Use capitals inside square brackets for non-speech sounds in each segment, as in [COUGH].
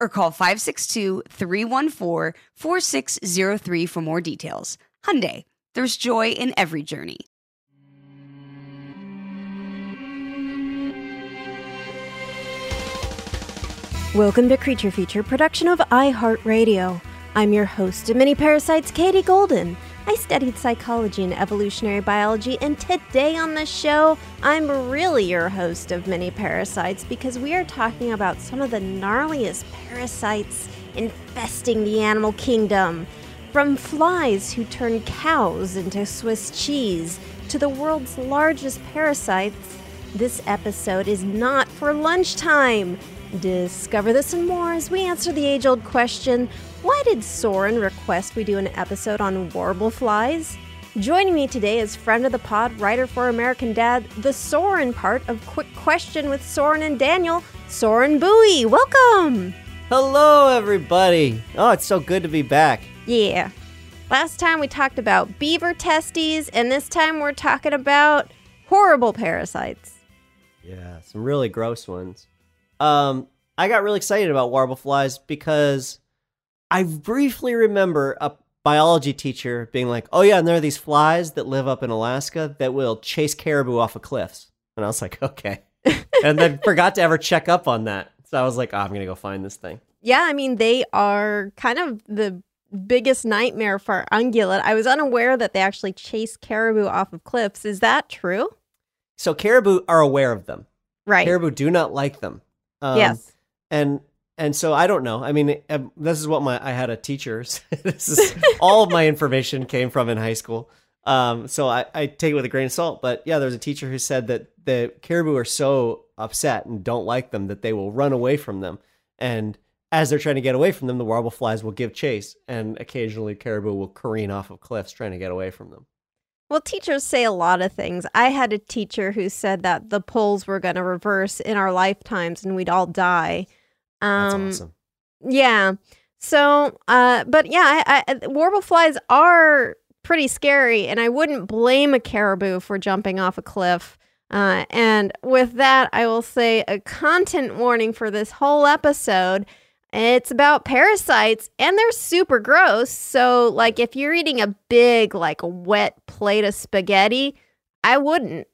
or call 562-314-4603 for more details. Hyundai, there's joy in every journey. Welcome to Creature Feature, production of iHeartRadio. I'm your host of Mini Parasites, Katie Golden. I studied psychology and evolutionary biology, and today on the show, I'm really your host of Many Parasites because we are talking about some of the gnarliest parasites infesting the animal kingdom. From flies who turn cows into Swiss cheese to the world's largest parasites, this episode is not for lunchtime. Discover this and more as we answer the age old question why did Soren request we do an episode on warble flies? Joining me today is friend of the pod, writer for American Dad, the Soren part of Quick Question with Soren and Daniel, Soren Bowie. Welcome! Hello, everybody. Oh, it's so good to be back. Yeah. Last time we talked about beaver testes, and this time we're talking about horrible parasites. Yeah, some really gross ones. Um, I got really excited about warble flies because I briefly remember a biology teacher being like, "Oh yeah, and there are these flies that live up in Alaska that will chase caribou off of cliffs." And I was like, "Okay," and then [LAUGHS] forgot to ever check up on that. So I was like, oh, "I'm gonna go find this thing." Yeah, I mean they are kind of the biggest nightmare for ungulate. I was unaware that they actually chase caribou off of cliffs. Is that true? So caribou are aware of them. Right. Caribou do not like them. Um, yes. And and so I don't know. I mean, um, this is what my I had a teacher. [LAUGHS] this is all of my information came from in high school. Um, so I, I take it with a grain of salt. But yeah, there's a teacher who said that the caribou are so upset and don't like them that they will run away from them. And as they're trying to get away from them, the warble flies will give chase, and occasionally caribou will careen off of cliffs trying to get away from them. Well, teachers say a lot of things. I had a teacher who said that the poles were going to reverse in our lifetimes and we'd all die. Um, That's awesome. Yeah. So, uh, but yeah, I, I, warble flies are pretty scary, and I wouldn't blame a caribou for jumping off a cliff. Uh, and with that, I will say a content warning for this whole episode. It's about parasites, and they're super gross. So, like, if you're eating a big, like, wet plate of spaghetti, I wouldn't.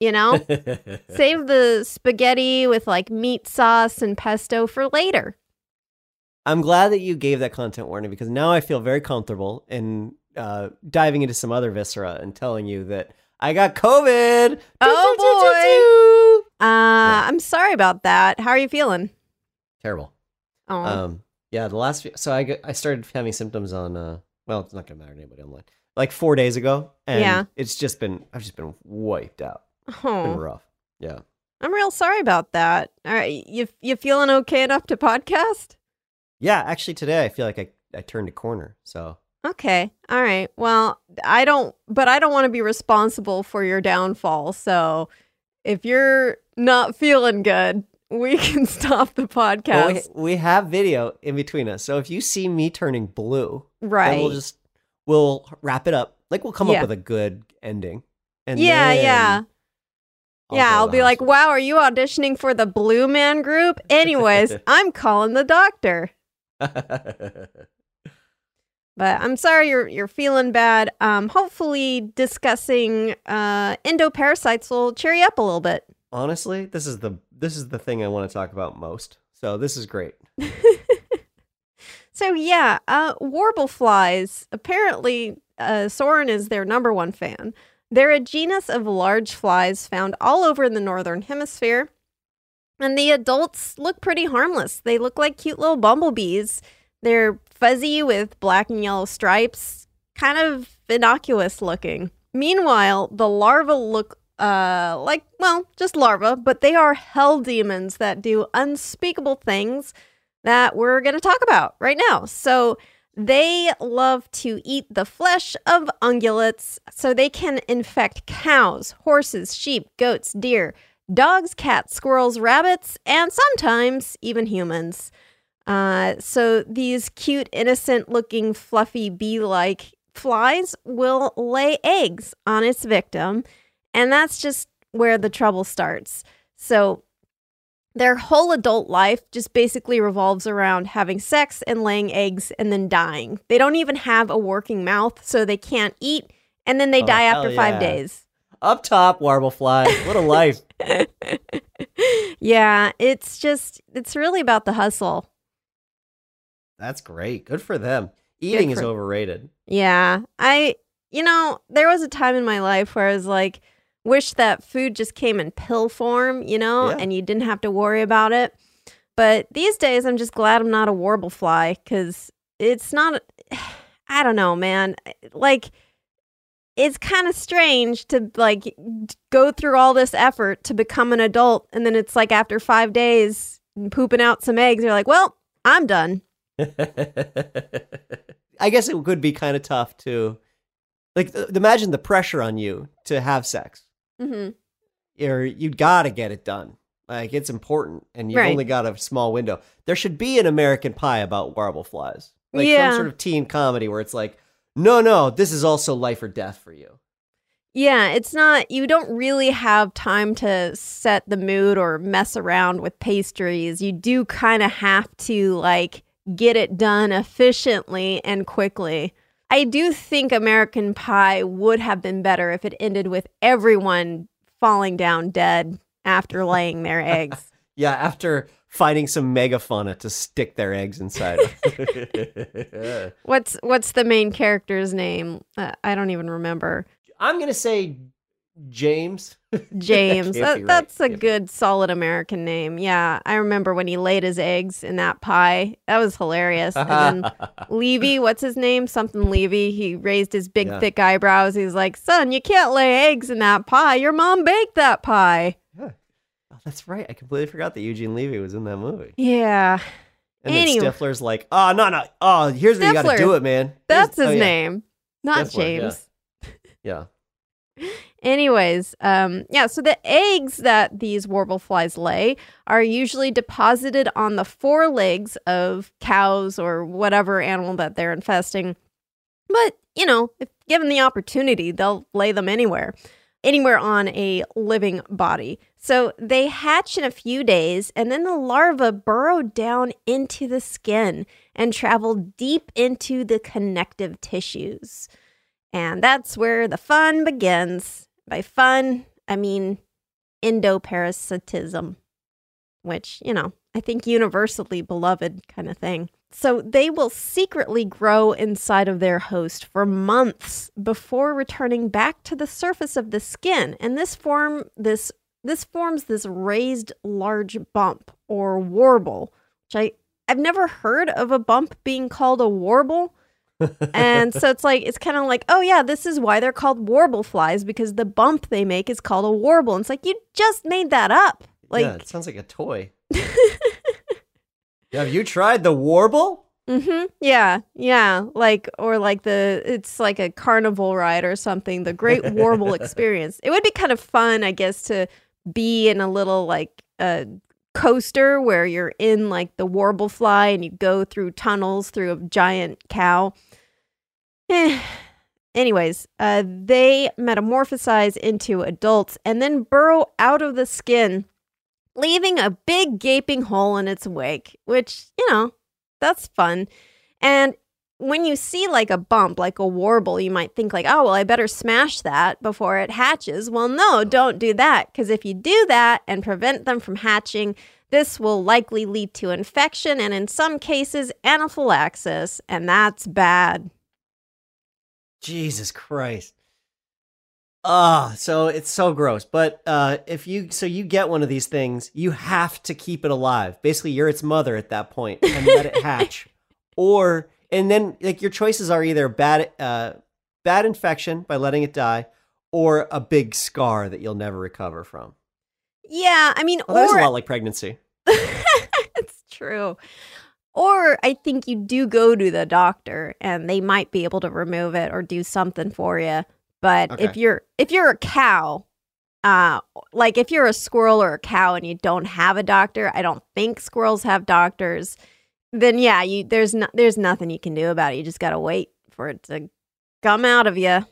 You know, [LAUGHS] save the spaghetti with like meat sauce and pesto for later. I'm glad that you gave that content warning because now I feel very comfortable in uh, diving into some other viscera and telling you that I got COVID. Oh, boy. Uh, I'm sorry about that. How are you feeling? Terrible. Oh, Um, yeah, the last few, so I got, I started having symptoms on uh, well, it's not gonna matter to anybody online. Like four days ago, and Yeah. it's just been I've just been wiped out. Oh. rough. Yeah. I'm real sorry about that. All right, you you feeling okay enough to podcast? Yeah, actually today I feel like I, I turned a corner. So Okay. All right. Well, I don't, but I don't want to be responsible for your downfall. So if you're not feeling good, we [LAUGHS] can stop the podcast. Well, we, we have video in between us. So if you see me turning blue, right. we'll just we'll wrap it up. Like we'll come Yeah. up with a good ending. And yeah, then yeah. Yeah, I'll be like, wow, are you auditioning for the Blue Man Group? [LAUGHS] Anyways, I'm calling the doctor. [LAUGHS] But I'm sorry you're you're feeling bad. Um, hopefully discussing uh endoparasites will cheer you up a little bit. Honestly, this is the this is the thing I want to talk about most. So this is great. [LAUGHS] So yeah, uh, warble flies. Apparently, uh, Soren is their number one fan. They're a genus of large flies found all over the northern hemisphere, and the adults look pretty harmless. They look like cute little bumblebees. They're fuzzy with black and yellow stripes, kind of innocuous looking. Meanwhile, the larvae look uh like well, just larvae, but they are hell demons that do unspeakable things that we're going to talk about right now. So, they love to eat the flesh of ungulates so they can infect cows, horses, sheep, goats, deer, dogs, cats, squirrels, rabbits, and sometimes even humans. Uh, so, these cute, innocent looking, fluffy bee like flies will lay eggs on its victim, and that's just where the trouble starts. So, their whole adult life just basically revolves around having sex and laying eggs and then dying. They don't even have a working mouth, so they can't eat, and then they Oh, die after five days. Up top, warble fly. What a life. [LAUGHS] yeah, it's just, it's really about the hustle. That's great. Good for them. Eating is overrated. Yeah. I, you know, there was a time in my life where I was like, wish that food just came in pill form, you know, Yeah. and you didn't have to worry about it. But these days, I'm just glad I'm not a warble fly because it's not, [SIGHS] I don't know, man. Like, it's kind of strange to like go through all this effort to become an adult. And then it's like after five days, pooping out some eggs, you're like, well, I'm done. [LAUGHS] I guess it could be kind of tough to, like, imagine the pressure on you to have sex. Hmm Or you gotta get it done. Like it's important, and you've Right. only got a small window. There should be an American Pie about warble flies, like Yeah. some sort of teen comedy where it's like, no, no, this is also life or death for you. Yeah, it's not, you don't really have time to set the mood or mess around with pastries. You do kind of have to like get it done efficiently and quickly. I do think American Pie would have been better if it ended with everyone falling down dead after laying their [LAUGHS] eggs. Yeah, after finding some megafauna to stick their eggs inside. [LAUGHS] What's what's the main character's name? Uh, I don't even remember. I'm gonna say James. [LAUGHS] James. That, right. that's a Can't good, solid American name. Yeah, I remember when he laid his eggs in that pie. That was hilarious. And then [LAUGHS] Levy, what's his name? Something Levy. He raised his big, Yeah. thick eyebrows. He's like, "Son, you can't lay eggs in that pie. Your mom baked that pie." Oh, that's right. I completely forgot that Eugene Levy was in that movie. Yeah, And then Anyway. Stifler's like, oh no no, oh here's where you got to do it, man. that's oh, his oh, yeah. name, not Stifler, yeah. James. Yeah. [LAUGHS] Anyways, um, yeah, so the eggs that these warble flies lay are usually deposited on the forelegs of cows or whatever animal that they're infesting. But, you know, if given the opportunity, they'll lay them anywhere, anywhere on a living body. So they hatch in a few days, and then the larvae burrow down into the skin and travel deep into the connective tissues. And that's where the fun begins. By fun, I mean endoparasitism, which, you know, I think universally beloved kind of thing. so they will secretly grow inside of their host for months before returning back to the surface of the skin, and this form this this forms this raised large bump or warble, which I I've never heard of a bump being called a warble. And so it's like it's kind of like oh yeah this is why they're called warble flies because the bump they make is called a warble and it's like you just made that up like yeah, it sounds like a toy. [LAUGHS] Have you tried the warble? Mm-hmm. Yeah, yeah. Like or like the it's like a carnival ride or something. The Great Warble [LAUGHS] Experience. It would be kind of fun, I guess, to be in a little like a coaster where you're in like the warble fly and you go through tunnels through a giant cow. Eh. Anyways, uh, they metamorphosize into adults and then burrow out of the skin, leaving a big gaping hole in its wake, which, you know, that's fun. And when you see like a bump, like a warble, you might think like, "Oh, well, I better smash that before it hatches." Well, no, don't do that because if you do that and prevent them from hatching, this will likely lead to infection and in some cases anaphylaxis, and that's bad. Jesus Christ. Ah, so it's so gross. But uh, if you so you get one of these things, you have to keep it alive. Basically, you're its mother at that point and let it hatch, [LAUGHS] or and then like your choices are either bad uh, bad infection by letting it die, or a big scar that you'll never recover from. Yeah, I mean, Well, or a lot like pregnancy. [LAUGHS] it's true. Or I think you do go to the doctor and they might be able to remove it or do something for you. But if you're if you're a cow, uh like if you're a squirrel or a cow and you don't have a doctor, I don't think squirrels have doctors, then yeah, you there's no, there's nothing you can do about it. You just got to wait for it to come out of you.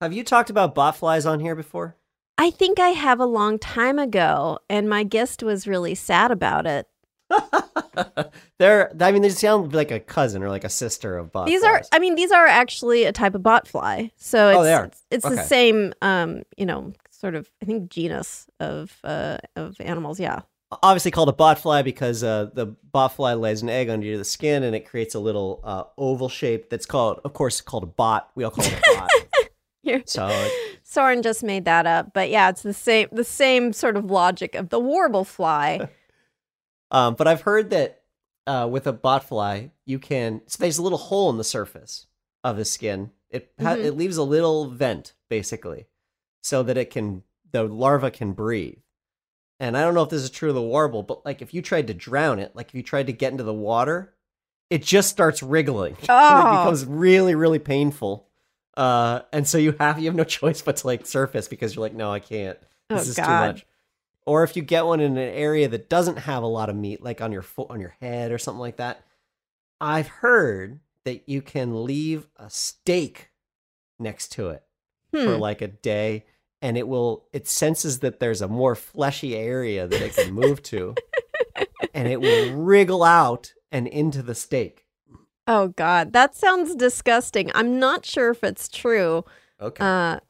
Have you talked about botflies on here before? I think I have a long time ago and my guest was really sad about it. [LAUGHS] They're, I mean, they sound like a cousin or like a sister of botflies. These are, I mean, these are actually a type of botfly. So it's Oh, they are? it's, it's the same, um, you know, sort of, I think, genus of uh, of animals. Yeah. obviously called a botfly because uh, the botfly lays an egg under the skin and it creates a little uh, oval shape that's called, of course, called a bot. We all call it a bot. [LAUGHS] So [LAUGHS] Soren just made that up, but yeah, it's the same the same sort of logic of the warble fly. Um, but I've heard that uh, with a botfly, you can. So there's a little hole in the surface of the skin. It ha- Mhm. it leaves a little vent basically, so that it can the larva can breathe. And I don't know if this is true of the warble, but like if you tried to drown it, like if you tried to get into the water, it just starts wriggling. [LAUGHS] Oh. it becomes really really painful. Uh, and so you have you have no [LAUGHS] choice but to like surface because you're like, no, I can't. Oh, This is too God. much or if you get one in an area that doesn't have a lot of meat like on your foot on your head or something like that i've heard that you can leave a steak next to it for Hmm. like a day and it will it senses that there's a more fleshy area that it can move to [LAUGHS] and it will wriggle out and into the steak Oh God, that sounds disgusting. I'm not sure if it's true. okay Uh,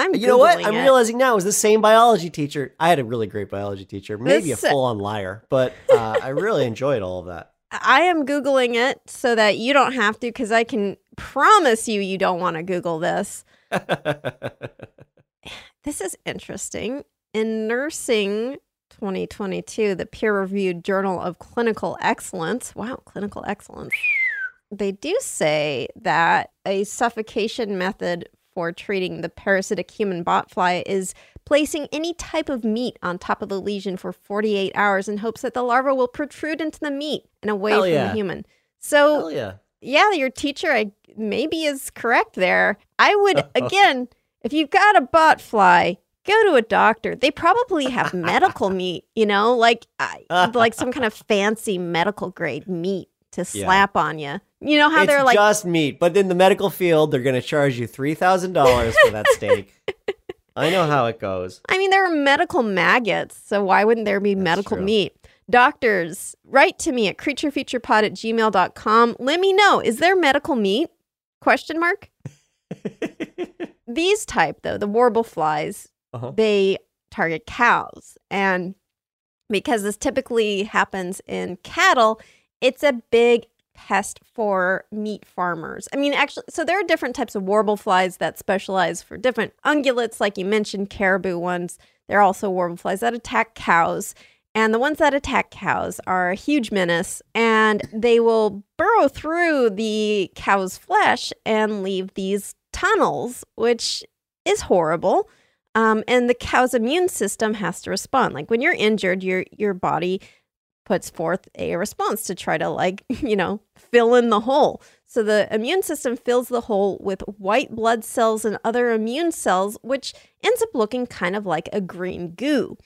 I'm. you know what i'm it. realizing now is the same biology teacher i had a really great biology teacher maybe This- a full-on liar but uh, i really enjoyed all of that I am Googling it so that you don't have to, because I can promise you, you don't want to Google this. [LAUGHS] This is interesting. In Nursing 2022, the peer reviewed Journal of Clinical Excellence, wow, clinical excellence, they do say that a suffocation method for treating the parasitic human botfly is placing any type of meat on top of the lesion for 48 hours in hopes that the larva will protrude into the meat and away Hell from yeah. the human. So, yeah yeah, your teacher I, maybe is correct there. I would [LAUGHS] again, if you've got a bot fly, go to a doctor. They probably have medical [LAUGHS] meat, you know, like [LAUGHS] like some kind of fancy medical grade meat to Yeah. slap on you. You know how it's they're like just meat, but in the medical field, they're going to charge you three thousand dollars for that steak. [LAUGHS] I know how it goes. I mean, there are medical maggots, so why wouldn't there be That's medical true. meat? Doctors, write to me at creaturefeaturepod at gmail.com. Let me know, is there medical meat? Question mark. [LAUGHS] These type, though, the warble flies, Uh-huh. they target cows. And because this typically happens in cattle, it's a big pest for meat farmers. I mean, actually, so there are different types of warble flies that specialize for different ungulates, like you mentioned, caribou ones. There are also warble flies that attack cows. And the ones that attack cows are a huge menace, and they will burrow through the cow's flesh and leave these tunnels, which is horrible. Um, and the cow's immune system has to respond. Like when you're injured, your your body puts forth a response to try to like [LAUGHS] you know fill in the hole. So the immune system fills the hole with white blood cells and other immune cells, which ends up looking kind of like a green goo.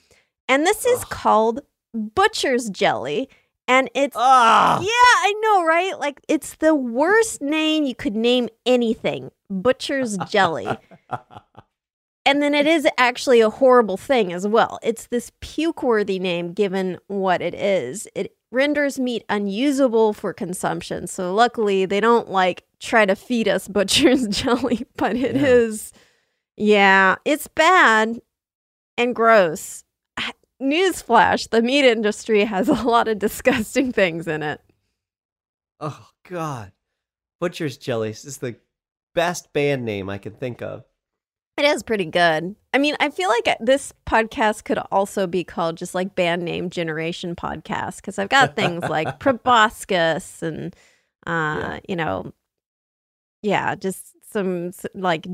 And this is Ugh. called butcher's jelly. And it's Ah, yeah, I know, right? Like it's the worst name you could name anything. Butcher's jelly. [LAUGHS] and then it is actually a horrible thing as well. It's this puke-worthy name given what it is. It renders meat unusable for consumption. So luckily they don't like try to feed us [LAUGHS] butcher's jelly, but it Yeah. is yeah, it's bad and gross. Ah, newsflash, the meat industry has a lot of [LAUGHS] disgusting things in it. oh God, Butcher's Jellies is the best band name I can think of. It is pretty good. I mean, I feel like this podcast could also be called just like band name generation podcast because I've got things [LAUGHS] like proboscis and, uh, Yeah. you know, yeah, just some like,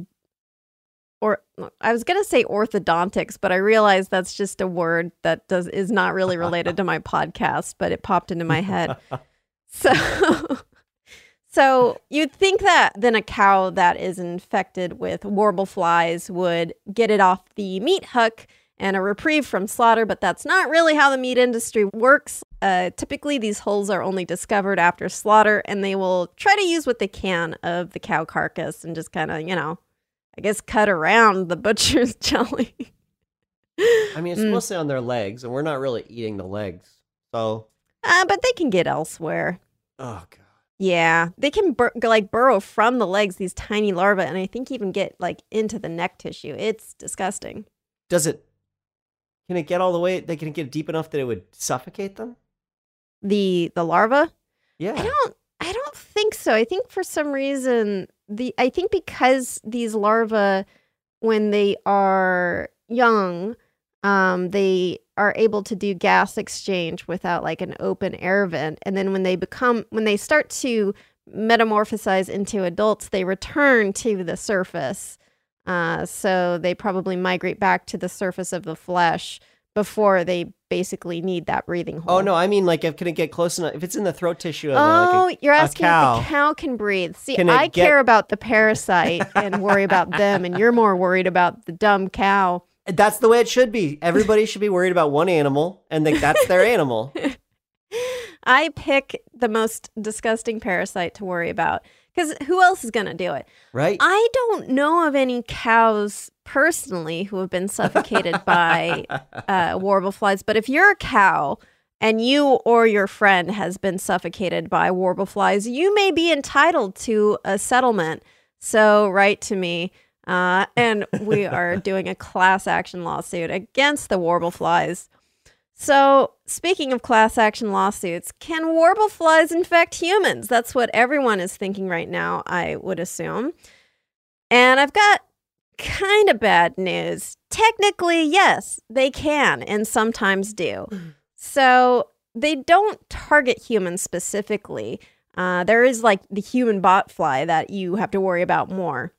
or I was gonna say orthodontics, but I realized that's just a word that does is not really related [LAUGHS] to my podcast, but it popped into my head. [LAUGHS] So, so you'd think that then a cow that is infected with warble flies would get it off the meat hook and a reprieve from slaughter, but that's not really how the meat industry works. Uh, typically, these holes are only discovered after slaughter, and they will try to use what they can of the cow carcass and just kind of, you know, I guess cut around the butcher's [LAUGHS] jelly. I mean, it's Mm. mostly on their legs, and we're not really eating the legs. So, Uh, but they can get elsewhere. oh God. Yeah, they can bur- like burrow from the legs these tiny larvae, and I think even get like into the neck tissue. It's disgusting. Does it? Can it get all the way? They can get deep enough that it would suffocate them? The the larva. Yeah. I don't. I don't think so. I think for some reason the I think because these larvae, when they are young, um, they are able to do gas exchange without like an open air vent, and then when they become when they start to metamorphosize into adults, they return to the surface. Uh, so they probably migrate back to the surface of the flesh before they basically need that breathing hole. Oh no, I mean like if can it get close enough? If it's in the throat tissue of Oh, like you're a asking cow. if the cow can breathe. See, Can I get- care about the parasite and worry about them, and you're more worried about the dumb cow. That's the way it should be. Everybody should be worried about one animal, and like that's their animal. [LAUGHS] I pick the most disgusting parasite to worry about because who else is going to do it? Right? I don't know of any cows personally who have been suffocated [LAUGHS] by uh, warble flies, but if you're a cow and you or your friend has been suffocated by warble flies, you may be entitled to a settlement. So write to me. Uh, and we are [LAUGHS] doing a class action lawsuit against the warble flies. So, speaking of class action lawsuits, can warble flies infect humans? That's what everyone is thinking right now, I would assume. And I've got kind of bad news. Technically, yes, they can and sometimes do. So, they don't target humans specifically. Uh, there is like the human bot fly that you have to worry about more.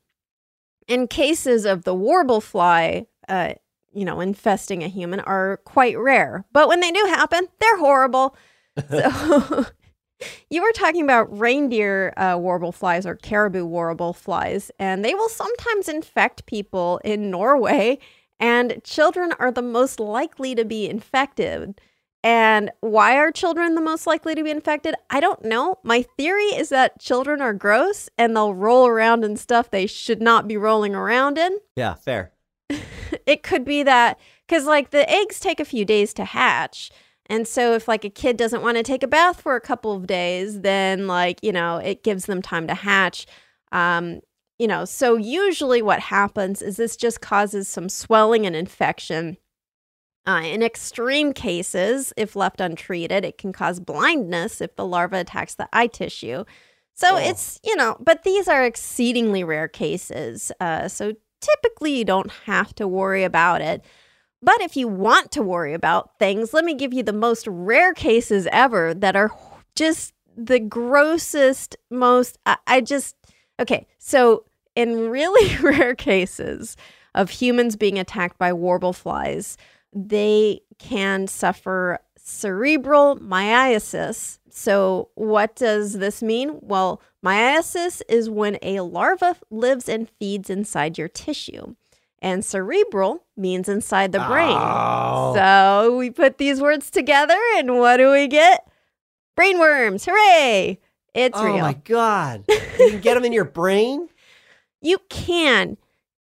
In cases of the warble fly, uh, you know, infesting a human are quite rare. But when they do happen, they're horrible. [LAUGHS] So [LAUGHS] you were talking about reindeer uh, warble flies or caribou warble flies, and they will sometimes infect people in Norway, and children are the most likely to be infected. And why are children the most likely to be infected? I don't know. My theory is that children are gross and they'll roll around in stuff they should not be rolling around in [LAUGHS] yeah, fair. it could be that because like the eggs take a few days to hatch and so if like a kid doesn't want to take a bath for a couple of days then like you know it gives them time to hatch um you know so usually what happens is this just causes some swelling and infection Uh, in extreme cases, if left untreated, it can cause blindness if the larva attacks the eye tissue. So Oh. it's, you know, but these are exceedingly rare cases. Uh, so typically you don't have to worry about it. But if you want to worry about things, let me give you the most rare cases ever that are just the grossest, most. I, I just, okay. So in really [LAUGHS] rare cases of humans being attacked by warble flies, they can suffer cerebral myiasis. So, what does this mean? Well, myiasis is when a larva lives and feeds inside your tissue, and cerebral means inside the brain. Oh. So, we put these words together, and what do we get? Brainworms! Hooray! It's oh real. Oh my god! [LAUGHS] You can get them in your brain. You can.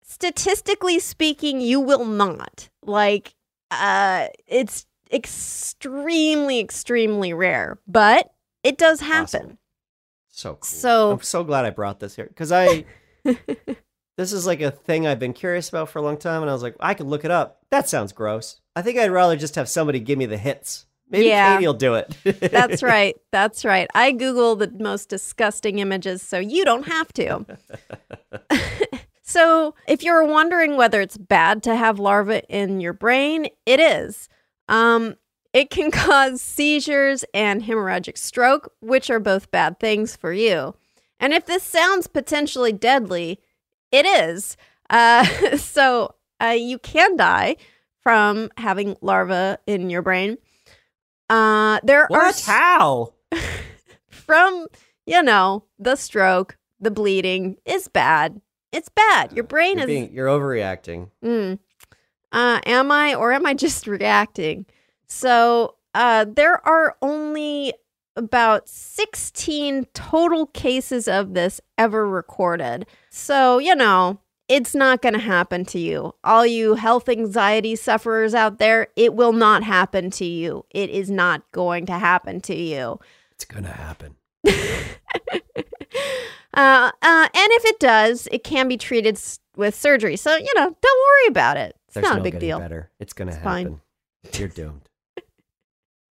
Statistically speaking, you will not. Like, uh, it's extremely, extremely rare, but it does happen. Awesome. So cool. So- I'm so glad I brought this here because I [LAUGHS] this is like a thing I've been curious about for a long time, and I was like, I could look it up. That sounds gross. I think I'd rather just have somebody give me the hits. Maybe Yeah. Katie will do it. That's [LAUGHS] right. That's right. I Google the most disgusting images so you don't have to. [LAUGHS] so, if you're wondering whether it's bad to have larvae in your brain, it is. Um, it can [LAUGHS] cause seizures and hemorrhagic stroke, which are both bad things for you. And if this sounds potentially deadly, it is. Uh, [LAUGHS] so, uh, you can die from having larvae in your brain. Uh, there are what? How? [LAUGHS] from you know the stroke the bleeding is bad it's bad. Your brain You're, is being, you're overreacting. mm, uh, am i or am i just [LAUGHS] reacting? So uh, there are only about 16 total cases of this ever recorded. So you know it's not going to happen to you. All you health anxiety sufferers out there it will not happen to you. It is not going to happen to you. It's gonna happen. [LAUGHS] Uh, uh, and if it does, it can be treated s- with surgery. So, you know, don't worry about it. It's There's not no a big getting deal. better. It's gonna It's fine. happen. You're doomed.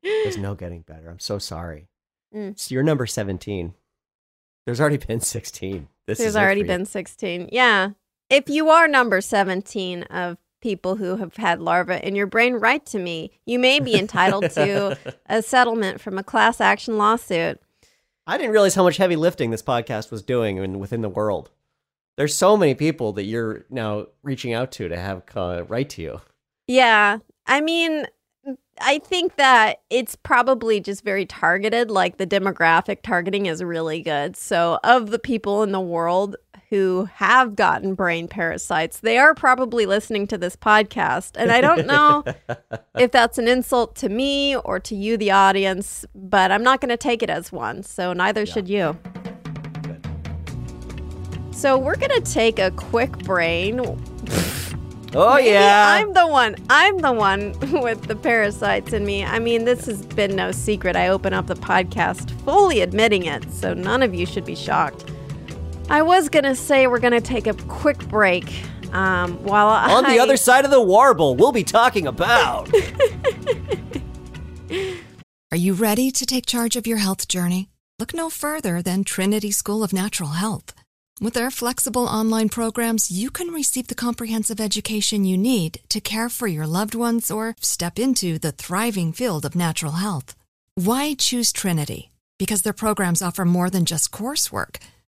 There's no [LAUGHS] getting better. I'm so sorry. Mm. So you're number 17. There's already been 16. This There's is it already for you. been 16. Yeah. If you are number 17 of people who have had larvae in your brain, write to me. You may be entitled to [LAUGHS] a settlement from a class action lawsuit. I didn't realize how much heavy lifting this podcast was doing in, within the world. There's so many people that you're now reaching out to to have uh, write to you. Yeah. I mean, I think that it's probably just very targeted. Like the demographic targeting is really good. So, of the people in the world who have gotten brain parasites, they are probably listening to this podcast. And I don't know [LAUGHS] if that's an insult to me or to you, the audience, but I'm not going to take it as one. So, neither should you. Good. So, we're going to take a quick brain Oh Maybe yeah. I'm the one. I'm the one [LAUGHS] with the parasites in me. I mean, this has been no secret. I open up the podcast fully admitting it, so none of you should be shocked. I was gonna say we're gonna take a quick break. Um, while On I, the other side of the warble, we'll be talking about. [LAUGHS] Are you ready to take charge of your health journey? Look no further than Trinity School of Natural Health. With their flexible online programs, you can receive the comprehensive education you need to care for your loved ones or step into the thriving field of natural health. Why choose Trinity? Because their programs offer more than just coursework.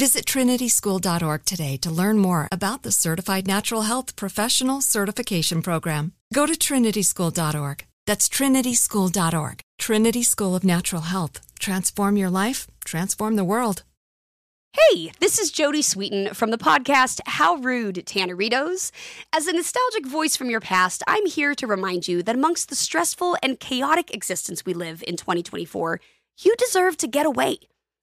Visit trinityschool.org today to learn more about the Certified Natural Health Professional Certification Program. Go to trinityschool.org. That's trinityschool.org. Trinity School of Natural Health. Transform your life, transform the world. Hey, this is Jodie Sweetin from the podcast How Rude Tanneritos. As a nostalgic voice from your past, I'm here to remind you that amongst the stressful and chaotic existence we live in 2024, you deserve to get away.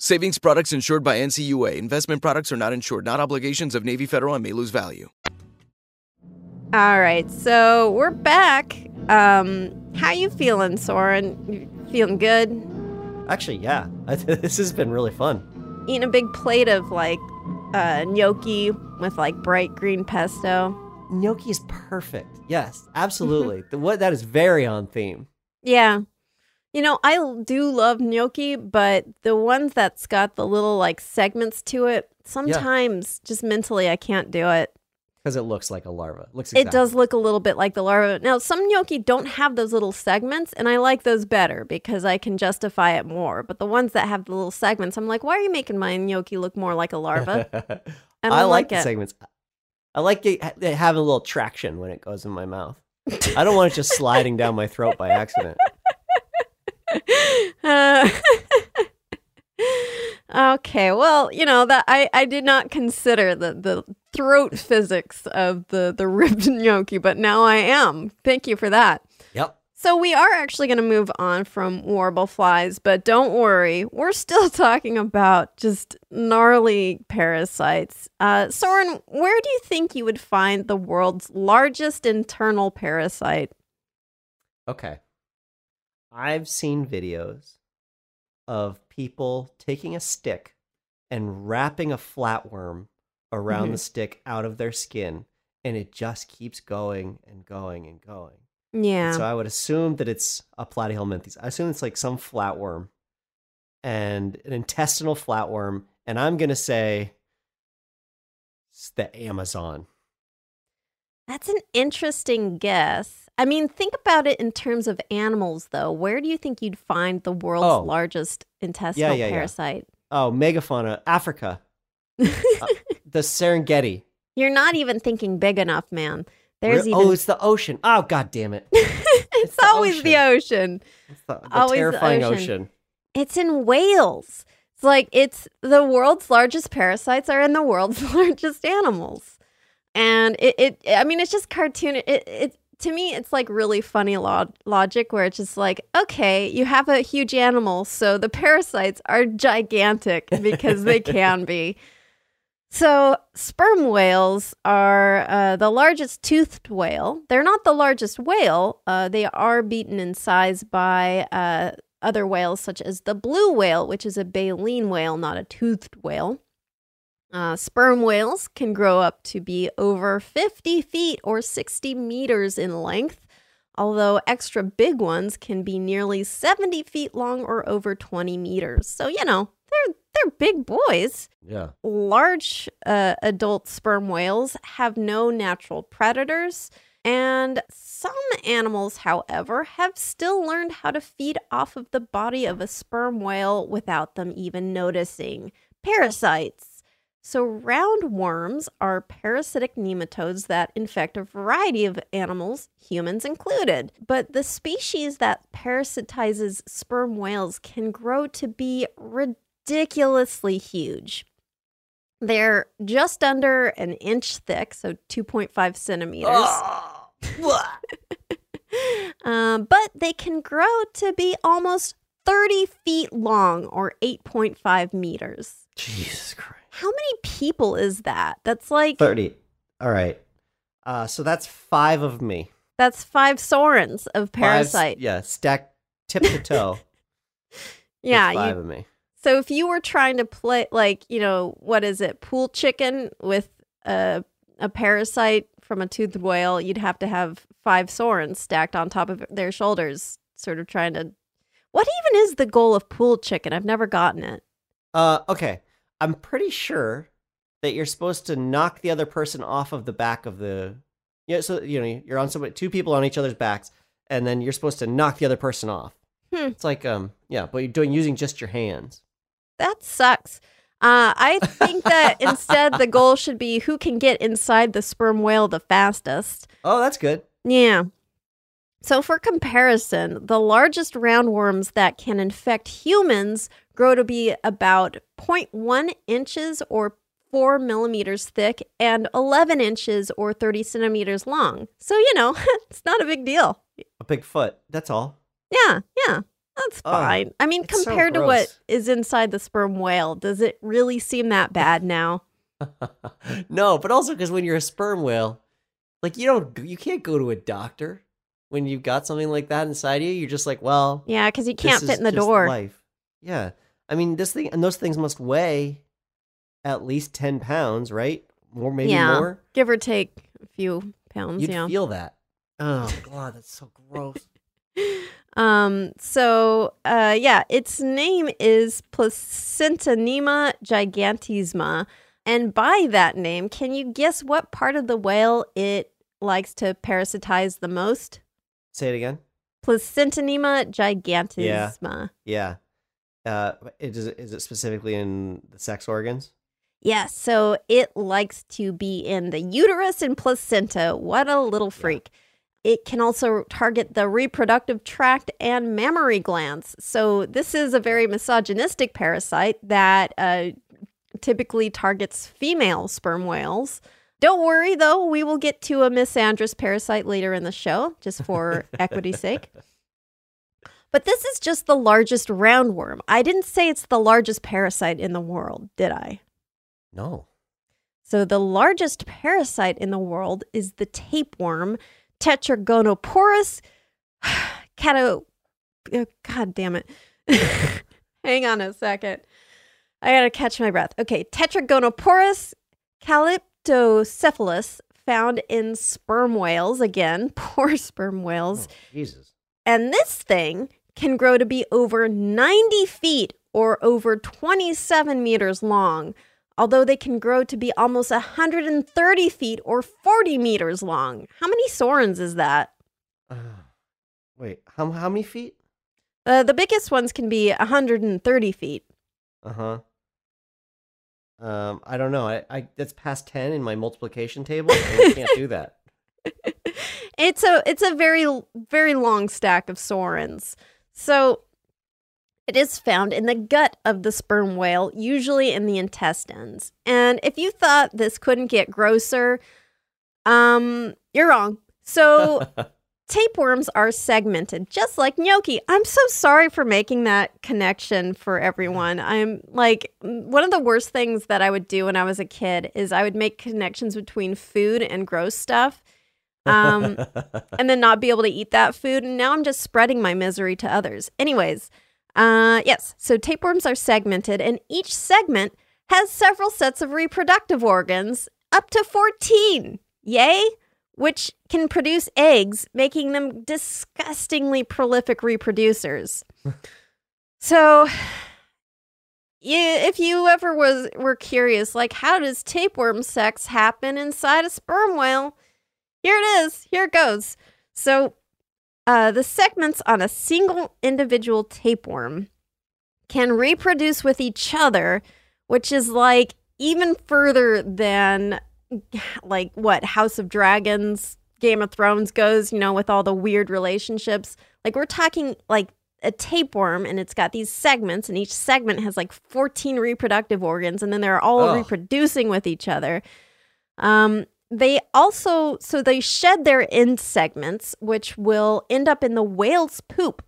Savings products insured by NCUA. Investment products are not insured, not obligations of Navy Federal and may lose value. All right, so we're back. Um, how you feeling, Soren? You feeling good? Actually, yeah. [LAUGHS] this has been really fun. Eating a big plate of like uh, gnocchi with like bright green pesto. Gnocchi is perfect. Yes, [LAUGHS] absolutely. the, what that is very on theme. Yeah. You know, I do love gnocchi, but the ones that's got the little like segments to it, sometimes just mentally I can't do it. Because it looks like a larva. It looks It does look a little bit like the larva. Now, some gnocchi don't have those little segments, and I like those better because I can justify it more. But the ones that have the little segments, I'm like, why are you making my gnocchi look more like a larva? [LAUGHS] I I like like the segments. I like it, it having a little traction when it goes in my mouth. I don't want it just sliding down my throat by accident. Uh, [LAUGHS] okay, well, you know that I, I did not consider the, the throat physics of the the ribbed [LAUGHS] gnocchi, but now I am. Thank you for that. Yep. So we are actually going to move on from warble flies, but don't worry, we're still [LAUGHS] talking about just gnarly parasites. Uh, Soren, where do you think you would find the world's largest internal parasite? Okay. I've seen videos of people taking a stick and wrapping a flatworm around Mhm. the stick out of their skin, and it just keeps going and going and going. Yeah. So I would assume that it's a platyhelminthes. I assume it's like some flatworm and an intestinal flatworm, and I'm gonna say it's the Amazon. That's an interesting guess. I mean, think about it in terms of animals, though. Where do you think you'd find the world's Oh. largest intestinal yeah, yeah. parasite? Oh, megafauna, Africa, [LAUGHS] Uh, the Serengeti. You're not even thinking big enough, man. There's Re- even. Oh, it's the ocean. Oh, god damn it! [LAUGHS] it's the always the ocean. It's the, the Always the ocean. ocean. It's in whales. It's like it's the world's largest parasites are in the world's [LAUGHS] largest animals, and it. it I mean, it's just cartoon. It. it to me, it's like really funny log- logic where it's just like, okay, you have a huge animal, so the parasites are gigantic because they can be. So, sperm whales are uh, the largest toothed whale. They're not the largest whale. Uh, they are beaten in size by uh, other whales, such as the blue whale, which is a baleen whale, not a toothed whale. Uh, sperm whales can grow up to be over 50 feet or 60 meters in length, although extra big ones can be nearly 70 feet long or over 20 meters. So, you know, they're, they're big boys Yeah. large uh, adult sperm whales have no natural predators. And some animals, however, have still learned how to feed off of the body of a sperm whale without them even noticing. Parasites. So, roundworms are parasitic nematodes that infect a variety of animals, humans included. But the species that parasitizes sperm whales can grow to be ridiculously huge. They're just under an inch thick, so 2.5 centimeters. um, [LAUGHS] but they can grow to be almost 30 feet long or 8.5 meters. Jesus Christ. How many people is that? That's like 30. All right. Uh, so that's five of me. That's five Sorens of Five- Parasite. yeah, stacked tip to toe. [LAUGHS] yeah, five you, of me. So if you were trying to play like, you know, what is it, pool chicken with a a parasite from a toothed whale, you'd have to have five Sorens stacked on top of their shoulders, sort of trying to What even is the goal of pool chicken? I've never gotten it. Uh, okay. I'm pretty sure that you're supposed to knock the other person off of the back of the. Yeah, so you know you're on somebody, two people on each other's backs, and then you're supposed to knock the other person off. Hmm. It's like um, yeah, but you're doing using just your hands. That sucks. Uh, I think that [LAUGHS] instead the goal should be who can get inside the sperm whale the fastest. Oh, that's good. Yeah. So, for comparison, the largest roundworms that can infect humans grow to be about 0.1 inches or 4 millimeters thick and 11 inches or 30 centimeters long. So, you know, [LAUGHS] it's not a big deal. A big foot. That's all. Yeah, yeah, that's Oh, fine. I mean, it's so compared to what is inside the sperm whale, does it really seem that bad now? [LAUGHS] [LAUGHS] no, but also because when you're a sperm whale, like you don't, you can't go to a doctor when you've got something like that inside you. You're just like, well, Yeah, because you can't fit in the door. Life. Yeah, I mean this thing, and those things must weigh at least ten pounds, right? More, maybe yeah, more. give or take a few pounds. You'd yeah. feel that. Oh [LAUGHS] god, that's so gross. Um, so uh yeah, its name is Placentonema gigantissima. And by that name, can you guess what part of the whale it likes to parasitize the most? Say it again. Placentonema gigantissima. Yeah. Uh, is, it- is it specifically in the sex organs? Yes, so it likes to be in the uterus and placenta. What a little freak. It can also target the reproductive tract and mammary glands. So, this is a very misogynistic parasite that uh, typically targets female sperm whales. Don't worry, though, we will get to a misandrous parasite later in the show, just for [LAUGHS] equity's sake. But this is just the largest roundworm. I didn't say it's the largest parasite in the world, did I? No. So the largest parasite in the world is the tapeworm, Tetragonoporus [SIGHS] cato. uh, God damn it! [LAUGHS] Hang on a second. I gotta catch my breath. Okay, Tetragonoporus calyptocephalus, found in sperm whales. Again, [LAUGHS] poor sperm whales. Oh, Jesus. And this thing can grow to be over 90 feet or over 27 meters long, although they can grow to be almost 130 feet or 40 meters long. How many sorens is that? Uh, wait, how how many feet? Uh, the biggest ones can be 130 feet. Uh huh. Um, I don't know. I, I that's past ten in my multiplication table. I can't do that. [LAUGHS] it's a it's a very very long stack of sorens. So it is found in the gut of the sperm whale, usually in the intestines. And if you thought this couldn't get grosser, um, you're wrong. So [LAUGHS] tapeworms are segmented, just like gnocchi. I'm so sorry for making that connection for everyone. I'm like, one of the worst things that I would do when I was a kid is I would make connections between food and gross stuff. Um, [LAUGHS] and then not be able to eat that food. And now I'm just spreading my misery to others. Anyways, uh, yes, so tapeworms are segmented, and each segment has several sets of reproductive organs, up to 14. Yay! Which can produce eggs, making them disgustingly prolific reproducers. [LAUGHS] so, yeah, if you ever was were curious, like how does tapeworm sex happen inside a sperm whale? Here it is. Here it goes. So, uh, the segments on a single individual tapeworm can reproduce with each other, which is like even further than [SIGHS] like what House of Dragons, Game of Thrones goes, you know, with all the weird relationships. Like we're talking like a tapeworm and it's got these segments and each segment has like 14 reproductive organs and then they're all Ugh. reproducing with each other. Um they also so they shed their end segments which will end up in the whale's poop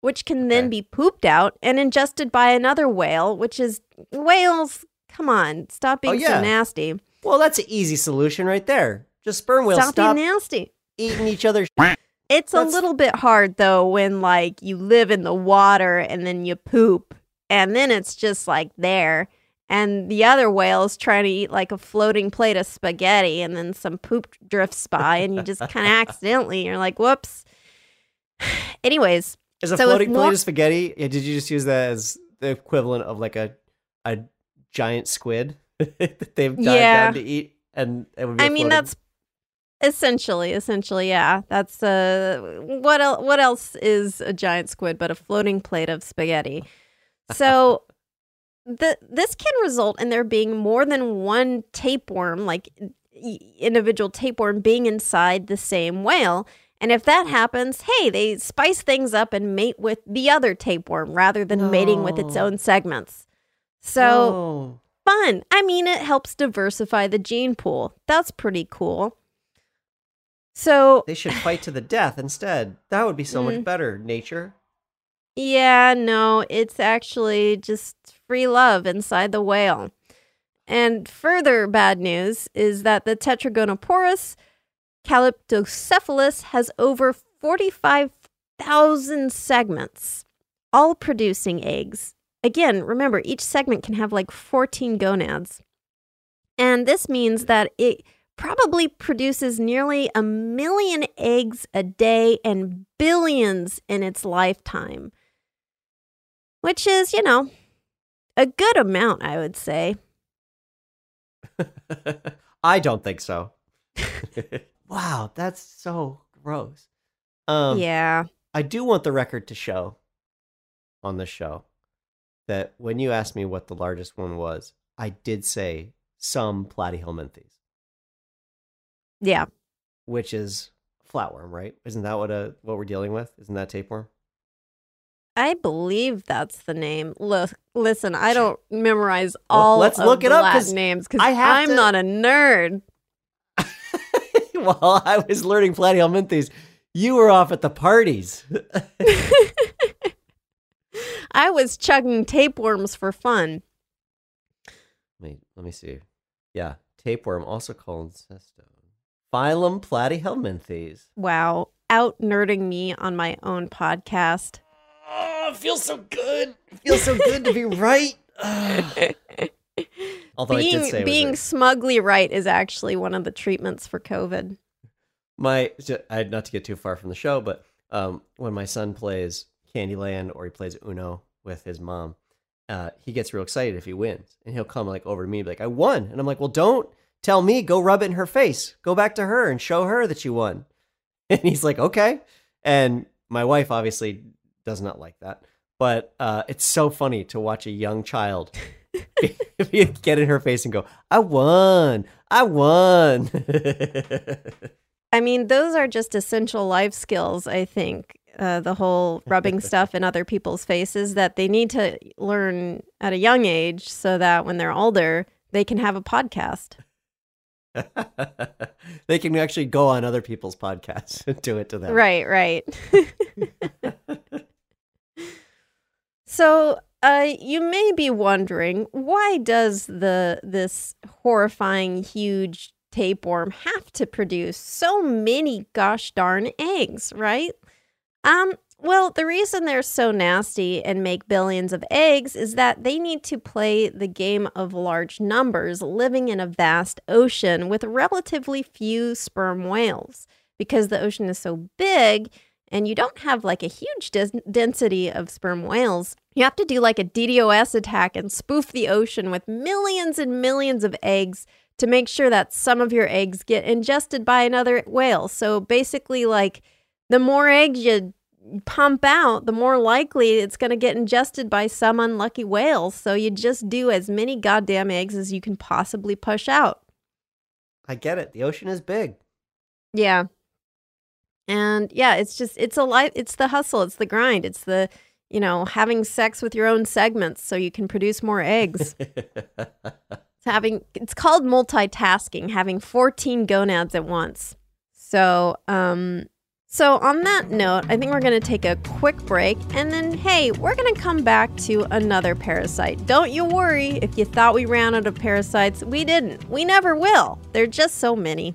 which can then be pooped out and ingested by another whale which is whales come on stop oh, being Oh, yeah. so nasty well, that's an easy solution right there. Just sperm whales Stop, stop, being nasty. eating each other's. [LAUGHS] It's a little bit hard though when like you live in the water and then you poop and then it's just like there and the other whale's trying to eat like a floating plate of spaghetti and then some poop drifts by and you just kind of [LAUGHS] accidentally you're like whoops. [SIGHS] Anyways, Is a So floating more- plate of spaghetti? Yeah, did you just use that as the equivalent of like a a giant squid [LAUGHS] that they've dived Yeah. down to eat? And it would be I a mean that's essentially essentially yeah. That's uh what el- what else is a giant squid but a floating plate of spaghetti. So the this can result in there being more than one tapeworm like individual tapeworm being inside the same whale. And if that happens, hey, they spice things up and mate with the other tapeworm rather than mating with its own segments. So No. fun. I mean, it helps diversify the gene pool. That's pretty cool. So, they should fight to the death instead. That would be so Mm. much better. Nature. yeah, no, it's actually just free love inside the whale. And further bad news is that the Tetragonoporus calyptocephalus has over 45,000 segments, all producing eggs. Again, remember, each segment can have like 14 gonads. And this means that it probably produces nearly a million eggs a day and billions in its lifetime, which is, you know, a good amount, I would say. [LAUGHS] I don't think so. [LAUGHS] wow, that's so gross. Um, yeah. I do want the record to show on the show that when you asked me what the largest one was, I did say some platyhelminthes, Yeah. which is flatworm, right? Isn't that what uh what we're dealing with? Isn't that tapeworm? I believe that's the name. Look, listen, I don't memorize all. Well, let's of look it the up, Latin names because I'm to- not a nerd. [LAUGHS] While I was learning platyhelminthes, you were off at the parties. [LAUGHS] I was chugging tapeworms for fun. Wait, let me see. Yeah, tapeworm, also called cestode. Phylum Platyhelminthes. Wow, out nerding me on my own podcast. Oh, it feels so good. It feels so good to be right. [LAUGHS] Although I did being being smugly right is actually one of the treatments for COVID. my I not to get too far from the show, but um, when my son plays Candyland or he plays Uno with his mom, uh, he gets real excited if he wins, and he'll come like over to me and be like, "I won," and I'm like, "Well, don't tell me. Go rub it in her face. Go back to her and show her that you won." [LAUGHS] And he's like, "Okay," and my wife obviously does not like that, but uh, it's so funny to watch a young child. [LAUGHS] [LAUGHS] get in her face and go, I won, I won. I mean, those are just essential life skills, I think. Uh, the whole rubbing [LAUGHS] stuff in other people's faces that they need to learn at a young age so that when they're older, they can have a podcast. they can actually go on other people's podcasts and do it to them. Right, right. So, uh, you may be wondering why does the this horrifying huge tapeworm have to produce so many gosh darn eggs, right? Um, well, the reason they're so nasty and make billions of eggs is that they need to play the game of large numbers living in a vast ocean with relatively few sperm whales. Because the ocean is so big and you don't have like a huge des- density of sperm whales, you have to do like a DDoS attack and spoof the ocean with millions and millions of eggs to make sure that some of your eggs get ingested by another whale. So basically, like the more eggs you pump out, the more likely it's going to get ingested by some unlucky whale. So you just do as many goddamn eggs as you can possibly push out. I get it. The ocean is big. Yeah. And yeah, it's just it's a life it's the hustle, it's the grind, it's the you know, having sex with your own segments so you can produce more eggs. It's having it's called multitasking, having 14 gonads at once. So, um so on that note, I think we're going to take a quick break and then hey, we're going to come back to another parasite. Don't you worry if you thought we ran out of parasites, we didn't. We never will. There're just so many.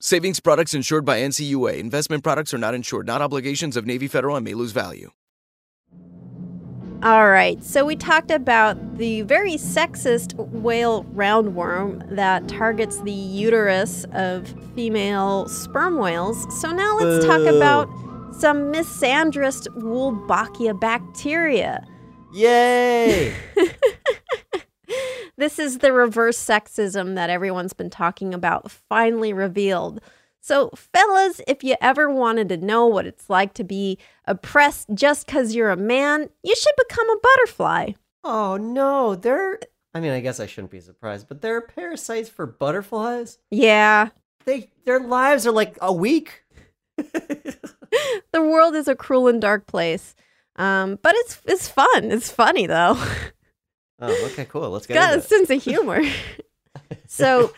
Savings products insured by NCUA. Investment products are not insured, not obligations of Navy Federal and may lose value. All right, so we talked about the very sexist whale roundworm that targets the uterus of female sperm whales. So now let's talk about some misandrist Wolbachia bacteria. Yay! [LAUGHS] This is the reverse sexism that everyone's been talking about, finally revealed. So, fellas, if you ever wanted to know what it's like to be oppressed just because you're a man, you should become a butterfly. oh no, they're. I mean, I guess I shouldn't be surprised, but there are parasites for butterflies. Yeah, They their lives are like a week. [LAUGHS] the world is a cruel and dark place. Um, but it's it's fun. It's funny though. [LAUGHS] Oh, okay, cool. Let's get Got a sense of humor. [LAUGHS] so,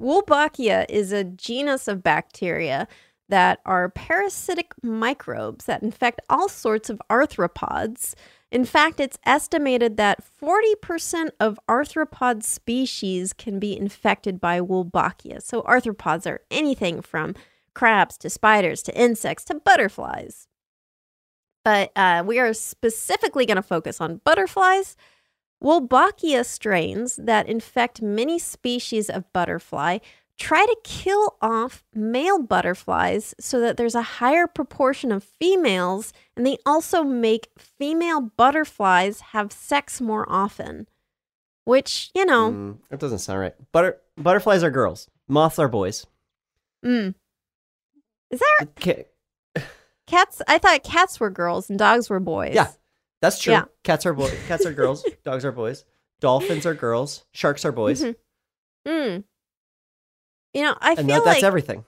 Wolbachia is a genus of bacteria that are parasitic microbes that infect all sorts of arthropods. In fact, it's estimated that 40% of arthropod species can be infected by Wolbachia. So, arthropods are anything from crabs to spiders to insects to butterflies. But uh, we are specifically going to focus on butterflies. Wolbachia strains that infect many species of butterfly try to kill off male butterflies so that there's a higher proportion of females, and they also make female butterflies have sex more often. Which, you know, Mm, that doesn't sound right. Butter butterflies are girls. Moths are boys. mm. Is that Okay. cats? I thought cats were girls and dogs were boys. Yeah, that's true. Yeah. Cats are boys. Cats are girls. [LAUGHS] Dogs are boys. Dolphins are girls. Sharks are boys. Mhm. Mm. You know, I and feel that, like that's everything.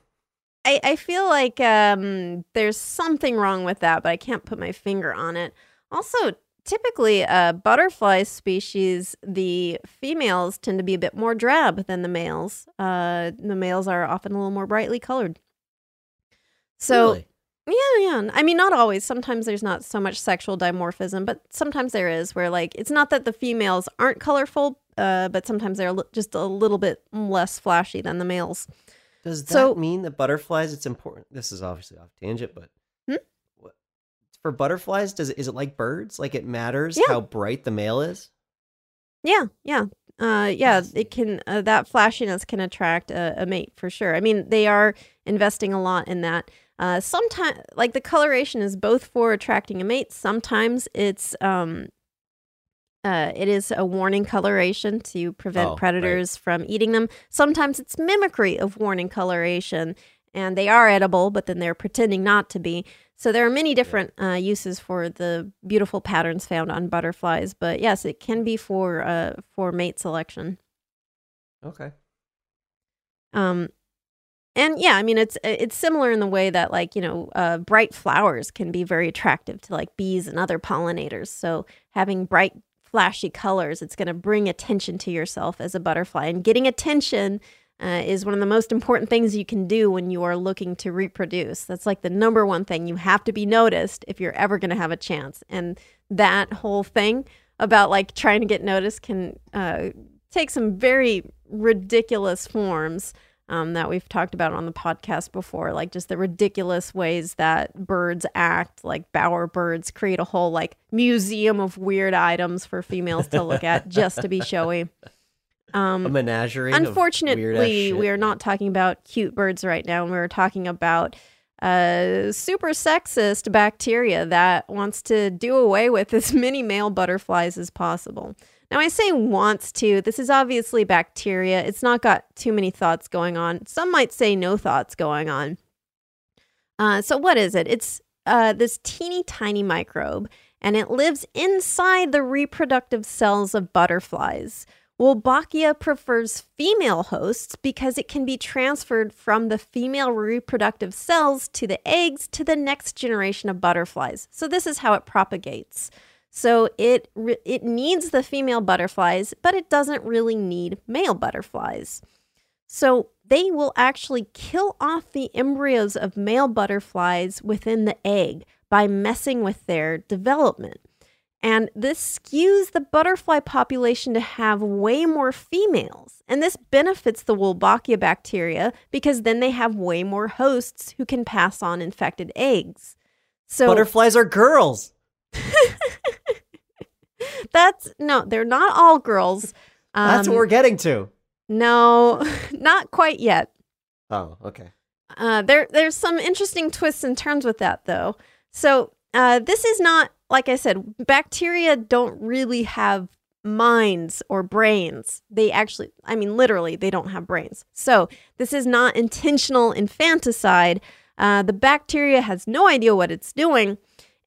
I, I feel like um, there's something wrong with that, but I can't put my finger on it. Also, typically, uh, butterfly species, the females tend to be a bit more drab than the males. Uh, the males are often a little more brightly colored. So, Really? Yeah, yeah. I mean, not always. Sometimes there's not so much sexual dimorphism, but sometimes there is where, like, it's not that the females aren't colorful, uh, but sometimes they're just a little bit less flashy than the males. Does that So- mean that butterflies? It's important. This is obviously off tangent, but Hmm? what, for butterflies, does it is it like birds? Like it matters Yeah. how bright the male is? Yeah, yeah. Uh, yeah, it can uh, that flashiness can attract a, a mate for sure. I mean, they are investing a lot in that. Uh, sometimes, like the coloration is both for attracting a mate. Sometimes it's um, uh, it is a warning coloration to prevent Oh, right. predators from eating them. Sometimes it's mimicry of warning coloration, and they are edible, but then they're pretending not to be. So there are many different uh, uses for the beautiful patterns found on butterflies. But yes, it can be for uh, for mate selection. Okay. Um, and yeah, I mean it's it's similar in the way that like you know uh, bright flowers can be very attractive to like bees and other pollinators. So having bright flashy colors, it's going to bring attention to yourself as a butterfly, and getting attention. Uh, is one of the most important things you can do when you are looking to reproduce. That's like the number one thing. You have to be noticed if you're ever going to have a chance. And that whole thing about like trying to get noticed can uh, take some very ridiculous forms um, that we've talked about on the podcast before, like just the ridiculous ways that birds act, like bower birds create a whole like museum of weird items for females to look at [LAUGHS] just to be showy. Um, A menagerie. Unfortunately, we are not talking about cute birds right now. We're talking about uh, super sexist bacteria that wants to do away with as many male butterflies as possible. Now, I say wants to. This is obviously bacteria. It's not got too many thoughts going on. Some might say no thoughts going on. Uh, so, what is it? It's uh, this teeny tiny microbe, and it lives inside the reproductive cells of butterflies. Wolbachia prefers female hosts because it can be transferred from the female reproductive cells to the eggs to the next generation of butterflies. So this is how it propagates. So it it needs the female butterflies, but it doesn't really need male butterflies. So they will actually kill off the embryos of male butterflies within the egg by messing with their development. And this skews the butterfly population to have way more females. And this benefits the Wolbachia bacteria because then they have way more hosts who can pass on infected eggs. So Butterflies are girls. [LAUGHS] that's no, they're not all girls. That's Um, what we're getting to. No, [LAUGHS] not quite yet. Oh, okay. Uh, there, there's some interesting twists and turns with that, though. So, uh, this is not, like I said, bacteria don't really have minds or brains. They actually, I mean, literally, they don't have brains. So, this is not intentional infanticide. Uh, the bacteria has no idea what it's doing.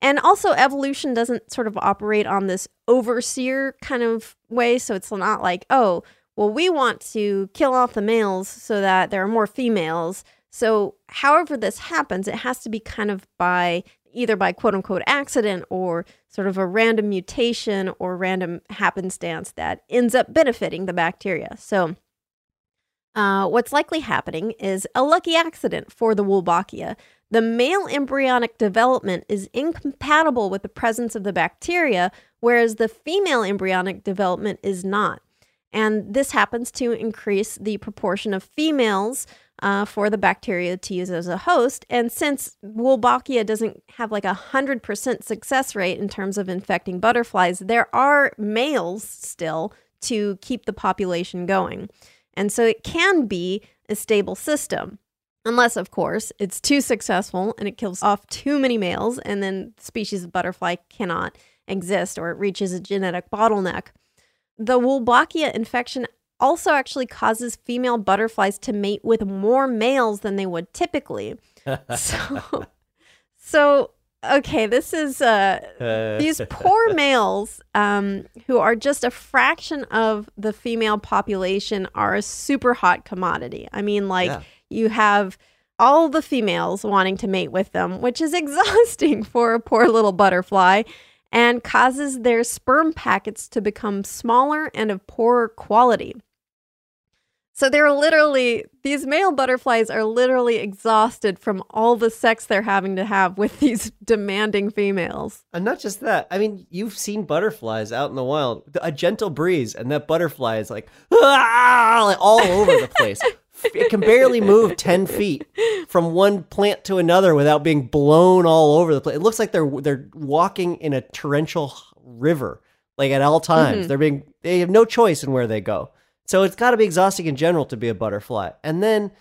And also, evolution doesn't sort of operate on this overseer kind of way. So, it's not like, oh, well, we want to kill off the males so that there are more females. So, however this happens, it has to be kind of by either by quote unquote accident or sort of a random mutation or random happenstance that ends up benefiting the bacteria. So, uh, what's likely happening is a lucky accident for the Wolbachia. The male embryonic development is incompatible with the presence of the bacteria, whereas the female embryonic development is not. And this happens to increase the proportion of females uh, for the bacteria to use as a host. And since Wolbachia doesn't have like a 100% success rate in terms of infecting butterflies, there are males still to keep the population going. And so it can be a stable system. Unless, of course, it's too successful and it kills off too many males, and then the species of butterfly cannot exist or it reaches a genetic bottleneck. The Wolbachia infection also actually causes female butterflies to mate with more males than they would typically. [LAUGHS] so, so okay, this is uh, Uh, [LAUGHS] these poor males um, who are just a fraction of the female population are a super hot commodity. I mean, like Yeah. You have all the females wanting to mate with them, which is [LAUGHS] exhausting for a poor little butterfly and causes their sperm packets to become smaller and of poorer quality. So they're literally, these male butterflies are literally exhausted from all the sex they're having to have with [LAUGHS] these demanding females. And not just that. I mean, you've seen butterflies out in the wild. A gentle breeze, and that butterfly is like, "Ah!" [LAUGHS] like all over the place. It can barely move 10 feet from one plant to another without being blown all over the place. It looks like they're they're walking in a torrential river like at all times. Mm-hmm. They're being they have no choice in where they go. So it's got to be exhausting in general to be a butterfly. And then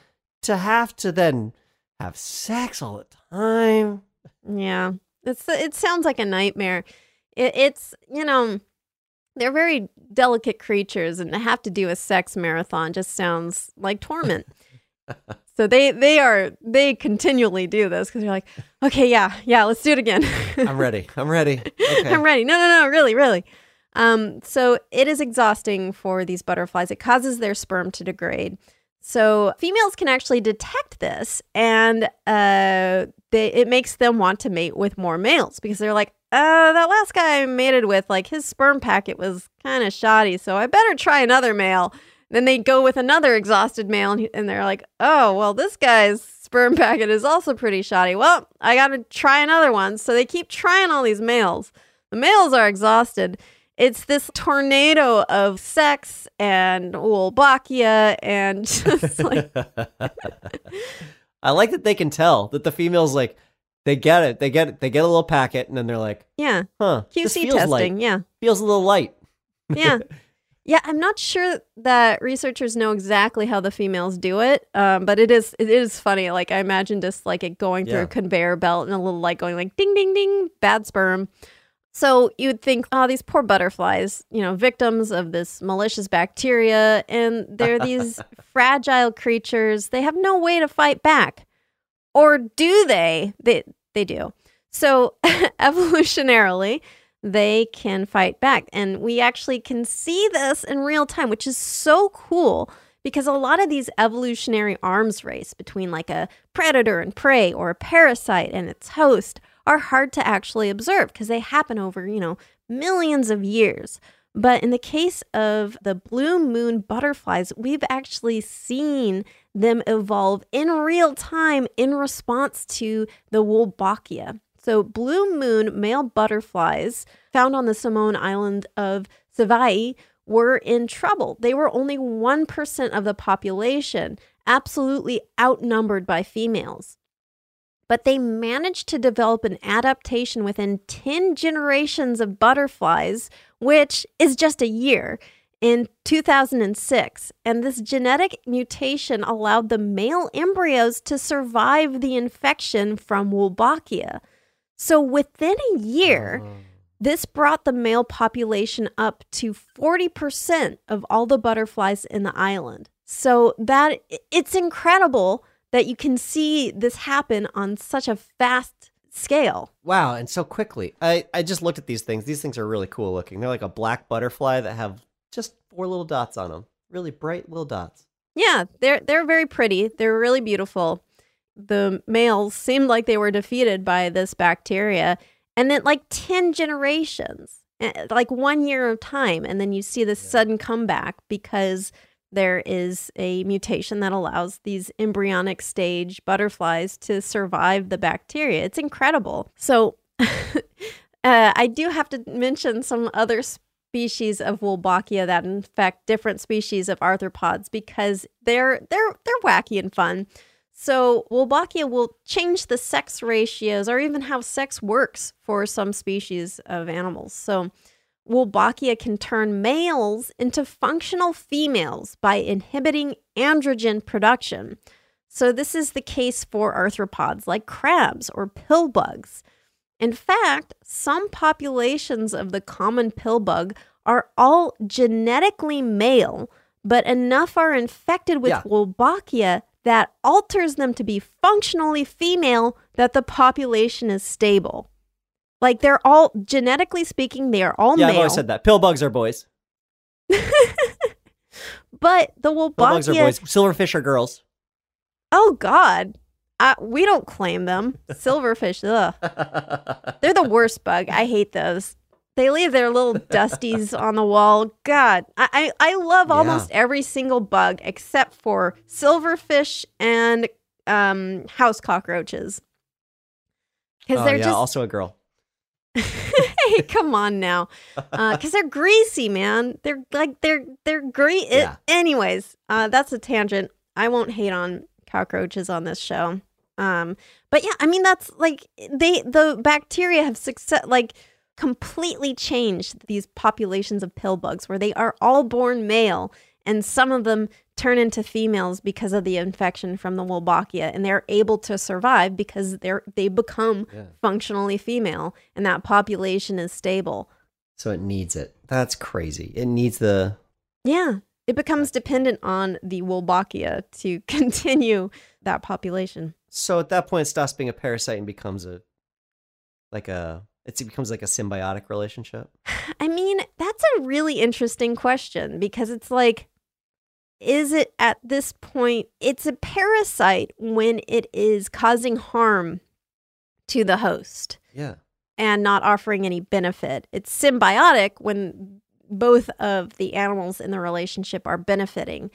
to have to then have sex all the time. Yeah, it's it sounds like a nightmare. It, it's you know they're very delicate creatures, and to have to do a sex marathon just sounds like torment. [LAUGHS] so they they are they continually do this because they're like, okay, yeah, yeah, let's do it again. [LAUGHS] I'm ready. I'm ready. [LAUGHS] Okay. I'm ready. No, no, no, really, really. Um, so it is exhausting for these butterflies. It causes their sperm to degrade. So females can actually detect this, and uh, they, it makes them want to mate with more males because they're like, uh, that last guy I mated with, like his sperm packet was kind of shoddy, so I better try another male. Then they go with another exhausted male, and, he- and they're like, oh, well, this guy's sperm [LAUGHS] packet is also pretty shoddy. Well, I got to try another one. So they keep trying all these males. The males are exhausted. It's this tornado of sex and Wolbachia and [LAUGHS] just like, [LAUGHS] I like that they can tell that the females like they get it. They get it. They get a little packet, and then they're like, yeah, "Huh, QC feels testing. light. Yeah. Feels a little light." yeah [LAUGHS] yeah i'm not sure that researchers know exactly how the females do it um, but it is it is funny like i imagine just like it going through Yeah. a conveyor belt and a little light going like ding ding ding bad sperm so you'd think oh these poor butterflies you know victims of this malicious bacteria and they're these [LAUGHS] fragile creatures they have no way to fight back or do they they they do so [LAUGHS] evolutionarily they can fight back. And we actually can see this in real time, which is so cool because a lot of these evolutionary arms race between like a predator and prey or a parasite and its host are hard to actually observe because they happen over, you know, millions of years. But in the case of the blue moon butterflies, we've actually seen them evolve in real time in response to the Wolbachia. So, blue moon male butterflies found on the Samoan island of Savaii were in trouble. They were only 1% of the population, absolutely outnumbered by females. But they managed to develop an adaptation within 10 generations of butterflies, which is just a year, in 2006. And this genetic mutation allowed the male embryos to survive the infection from Wolbachia. So within a year, mm. this brought the male population up to 40% of all the butterflies in the island. So that it's incredible that you can see this happen on such a fast scale. Wow, and so quickly. I, I just looked at these things. These things are really cool looking. They're like a black butterfly that have just four little dots on them. Really bright little dots. Yeah, they're they're very pretty. They're really beautiful. The males seemed like they were defeated by this bacteria, and then like ten generations, eh, like one year of time, and then you see this sudden comeback because there is a mutation that allows these embryonic stage butterflies to survive the bacteria. It's incredible. So. [LAUGHS] Uh, I do have to mention some other species of Wolbachia that infect different species of arthropods because they're they're they're wacky and fun. So Wolbachia will change the sex ratios or even how sex works for some species of animals. So Wolbachia can turn males into functional females by inhibiting androgen production. So this is the case for arthropods like crabs or pill bugs. In fact, some populations of the common pill bug are all genetically male, but enough are infected with Yeah. Wolbachia that alters them to be functionally female that the population is stable. Like they're all genetically speaking, they are all yeah, I've always said that. Pill bugs are boys. [LAUGHS] but the Pill bugs are boys. Silverfish are girls. Oh God, uh, we don't claim them. [LAUGHS] Silverfish, ugh, [LAUGHS] they're the worst bug. I hate those. They leave their little dusties on the wall. God, I I, I love Yeah. almost every single bug except for silverfish and um, house cockroaches. Because oh, they're yeah, just also a girl. [LAUGHS] hey, come on now, because they're greasy, man. They're like they're they're great. Yeah. Anyways, uh, that's a tangent. I won't hate on cockroaches on this show. Um, but yeah, I mean that's like they the bacteria have success like completely changed these populations of pill bugs where they are all born male and some of them turn into females because of the infection from the Wolbachia and they're able to survive because they're they become Yeah. functionally female and that population is stable. So it needs it. That's crazy. It needs the Yeah, it becomes dependent on the Wolbachia to [LAUGHS] continue that population. So at that point, it stops being a parasite and becomes a like a it becomes like a symbiotic relationship. [SIGHS] I mean, that's a really interesting question because it's like, is it at this point, it's a parasite when it is causing harm to the host Yeah. and not offering any benefit. It's symbiotic when both of the animals in the relationship are benefiting.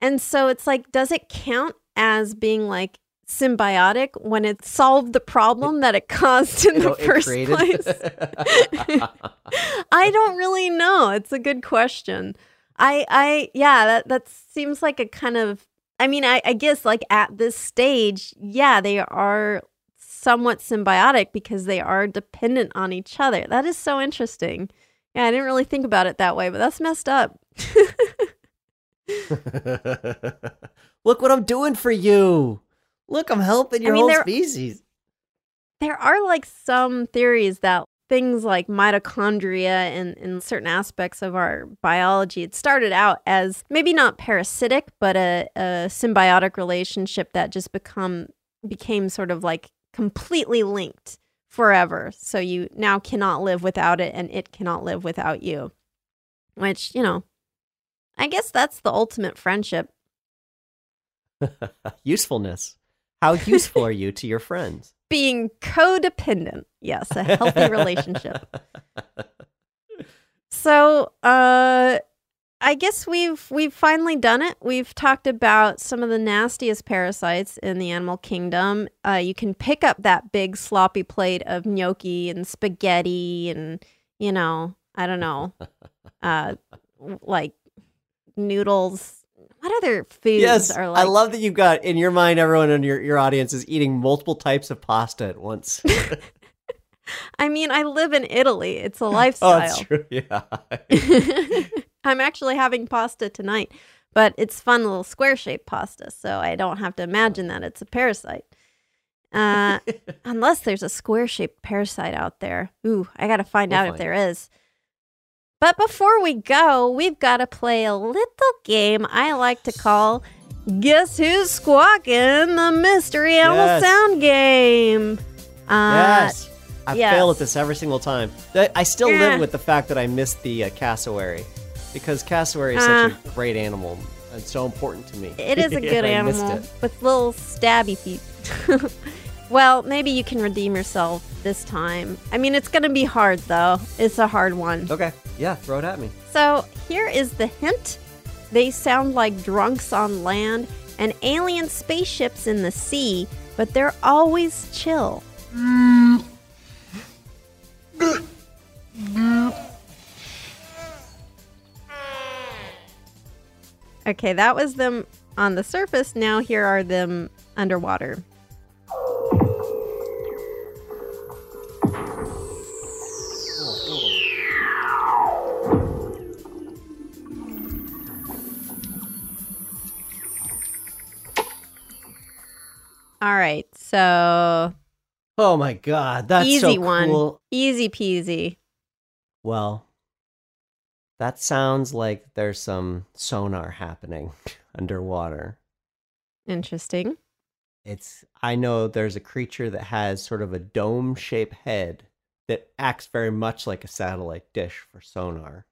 And so it's like, does it count as being like symbiotic when it solved the problem that it [LAUGHS] caused in You know, the first place? [LAUGHS] [LAUGHS] I don't really know. It's a good question. I I yeah, that that seems like a kind of I mean, I, I guess like at this stage, yeah, they are somewhat symbiotic because they are dependent on each other. That is so interesting. Yeah, I didn't really think about it that way, but that's messed up. [LAUGHS] Look what I'm doing for you. Look, I'm helping your mean, whole there- species. there are like some theories that things like mitochondria and, certain aspects of our biology it started out as maybe not parasitic but a, a symbiotic relationship that just become became sort of like completely linked forever so you now cannot live without it and it cannot live without you which you know i guess that's the ultimate friendship [LAUGHS] Usefulness. How useful are you to your friends? Being codependent yes a healthy relationship [LAUGHS] So, uh I guess we've we've finally done it. We've talked about some of the nastiest parasites in the animal kingdom. Uh, you can pick up that big sloppy plate of gnocchi and spaghetti and you know I don't know, uh, like noodles. What other foods yes, are like? I love that you've got in your mind everyone in your, your audience is eating multiple types of pasta at once. [LAUGHS] I mean, I live in Italy. It's a lifestyle. [LAUGHS] oh, that's true. [LAUGHS] Yeah. I'm actually having pasta tonight, but it's fun little square shaped pasta, so I don't have to imagine that it's a parasite. Uh, unless there's a square shaped parasite out there. Ooh, I got to find We'll out if find there is. But before we go, we've got to play a little game I like to call Guess Who's Squawking? The Mystery Animal Yes. Sound Game. Uh, yes. I yes. fail at this every single time. I still live with the fact that I missed the uh, cassowary because cassowary is such a great animal and so important to me. It is a [LAUGHS] good animal with little stabby feet. [LAUGHS] well, maybe you can redeem yourself this time. I mean, it's going to be hard, though. It's a hard one. Okay. Yeah, throw it at me. So here is the hint they sound like drunks on land and alien spaceships in the sea, but they're always chill. Okay, that was them on the surface. Now here are them underwater. So Oh my god, that's easy so one, cool. easy peasy. Well, that sounds like there's some sonar happening [LAUGHS] underwater. Interesting. It's I know there's a creature that has sort of a dome-shaped head that acts very much like a satellite dish for sonar.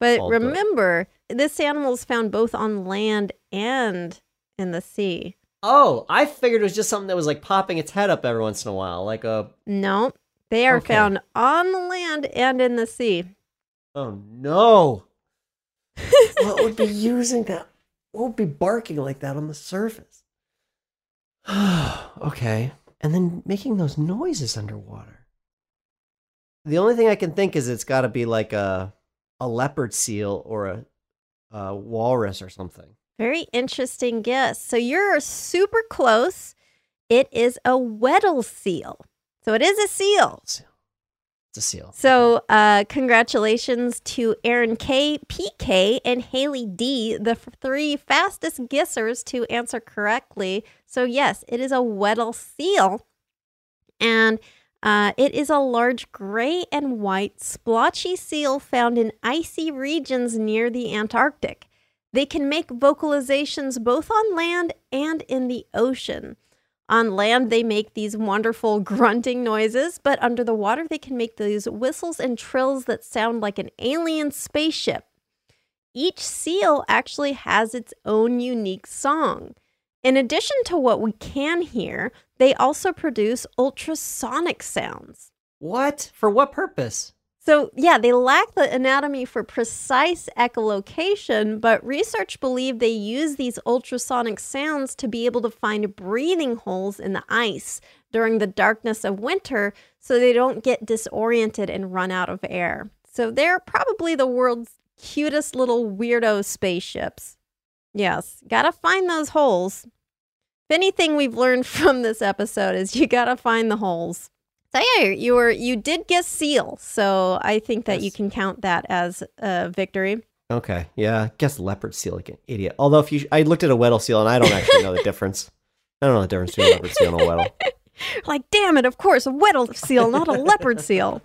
But remember, this animal is found both on land and in the sea. Oh, I figured it was just something that was like popping its head up every once in a while, like a No, they are Okay. found on the land and in the sea. oh no. [LAUGHS] what would be using that? What would be barking like that on the surface? [SIGHS] okay. And then making those noises underwater. The only thing I can think is it's got to be like a a leopard seal or a, a walrus or something. Very interesting guess. So you're super close. It is a Weddell seal. So it is a seal. It's a seal. So, uh, congratulations to Aaron K, PK, and Haley D, the three fastest guessers to answer correctly. So, yes, it is a Weddell seal, and uh, it is a large gray and white splotchy seal found in icy regions near the Antarctic. They can make vocalizations both on land and in the ocean. On land, they make these wonderful [LAUGHS] grunting noises, but under the water, they can make these whistles and trills that sound like an alien spaceship. Each seal actually has its own unique song. In addition to what we can hear, they also produce ultrasonic sounds. What? For what purpose? So, yeah, they lack the anatomy for precise echolocation, but research believe they use these ultrasonic sounds to be able to find breathing holes in the ice during the darkness of winter so they don't get disoriented and run out of air. So, they're probably the world's cutest little weirdo spaceships. Yes, gotta find those holes. If anything we've learned [LAUGHS] from this episode is you gotta find the holes. So yeah, you were you did guess seal, so I think that you can count that as a victory. Okay, yeah, guess leopard seal like an idiot. Although if you, I looked at a Weddell seal and I don't actually know the difference. I don't know the difference between a leopard seal and a Weddell. [LAUGHS] Like, damn it, of course, a Weddell seal, not a leopard seal.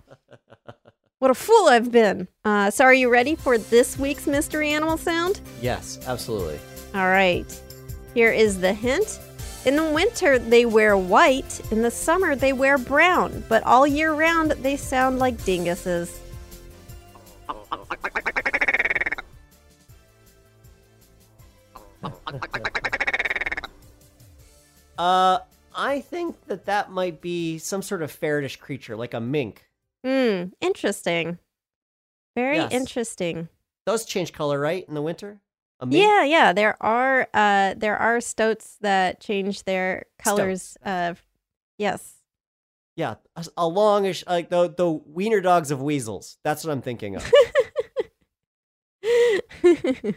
What a fool I've been. Uh, so, are you ready for this week's mystery animal sound? Yes, absolutely. All right. Here is the hint. In the winter, they wear white. In the summer, they wear brown. But all year round, they sound like dinguses. Uh, I think that that might be some sort of ferretish creature, like a mink. Hmm, interesting. Very Yes. interesting. Those change color, right, in the winter? A mink? Yeah, yeah. There are uh there are stoats that change their colors. Uh yes. Yeah, a, a longish, like the the wiener dogs of weasels. That's what I'm thinking of. [LAUGHS]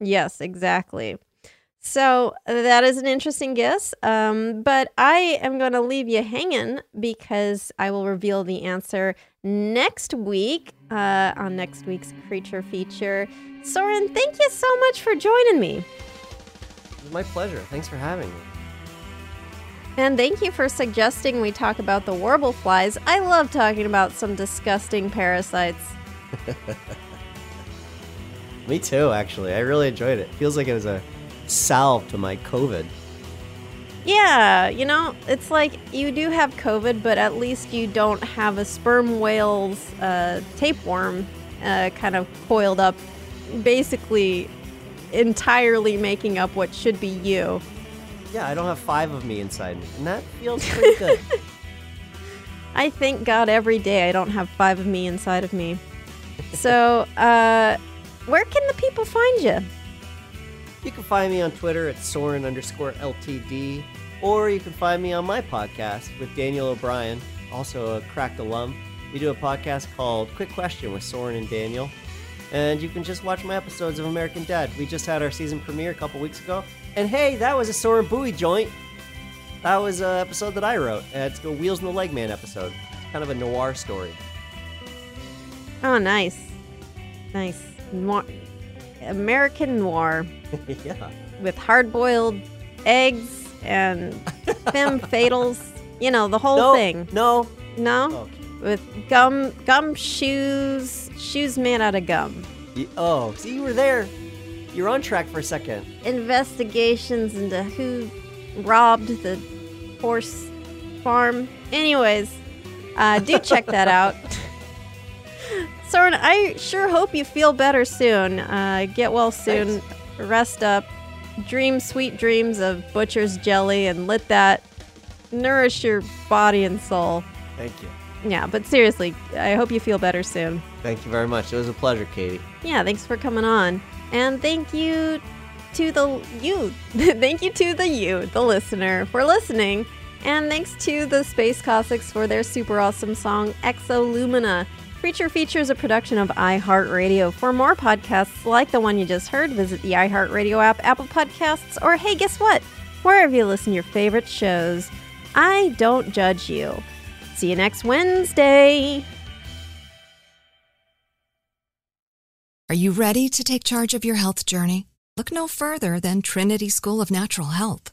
yes, exactly. So that is an interesting guess. Um, but I am going to leave you hanging because I will reveal the answer next week uh, on next week's creature feature. Soren, thank you so much for joining me. it was my pleasure. Thanks for having me. And thank you for suggesting we talk about the warble flies. I love talking about some disgusting parasites. [LAUGHS] Me too, actually. I really enjoyed it. Feels like it was a salve to my COVID. Yeah, you know, it's like you do have COVID, but at least you don't have a sperm whale's uh, tapeworm uh, kind of coiled up, basically entirely making up what should be you. Yeah, I don't have five of me inside me, and that feels pretty [LAUGHS] good. I thank God every day I don't have five of me inside of me. So, uh, where can the people find you? You can find me on Twitter at Soren underscore LTD, or you can find me on my podcast with Daniel O'Brien, also a cracked alum. We do a podcast called Quick Question with Soren and Daniel. And you can just watch my episodes of American Dad. We just had our season premiere a couple weeks ago. And hey, that was a Soren Bowie joint. That was an episode that I wrote. It's a Wheels and the Legman episode. It's kind of a noir story. Oh, nice. Nice. Noir. American noir. [LAUGHS] yeah. with hard boiled eggs and femme [LAUGHS] fatals. You know, the whole no, thing. No. No? Okay. With gum gum shoes, shoes made out of gum. Oh, see, you were there. You're on track for a second. Investigations into who robbed the horse farm. Anyways, uh, do check that out. [LAUGHS] Soren, I sure hope you feel better soon. Uh, get well soon. Rest up. Dream sweet dreams of butcher's jelly and let that nourish your body and soul. Thank you. Yeah, but seriously, I hope you feel better soon. Thank you very much. It was a pleasure, Katie. Yeah, thanks for coming on. And thank you to the you. [LAUGHS] thank you to the you, the listener, for listening. And thanks to the Space Cossacks for their super awesome song Exolumina. Creature Feature is a production of iHeartRadio. For more podcasts like the one you just heard, visit the iHeartRadio app, Apple Podcasts, or hey, guess what? Wherever you listen to your favorite shows, I don't judge you. See you next Wednesday. Are you ready to take charge of your health journey? Look no further than Trinity School of Natural Health.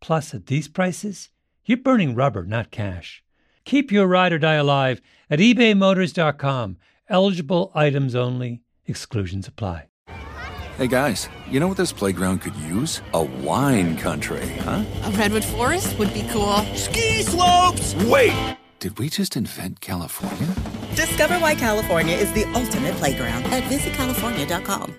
Plus, at these prices, you're burning rubber, not cash. Keep your ride or die alive at ebaymotors.com. Eligible items only, exclusions apply. Hey guys, you know what this playground could use? A wine country, huh? A redwood forest would be cool. Ski slopes! Wait! Did we just invent California? Discover why California is the ultimate playground at visitcalifornia.com.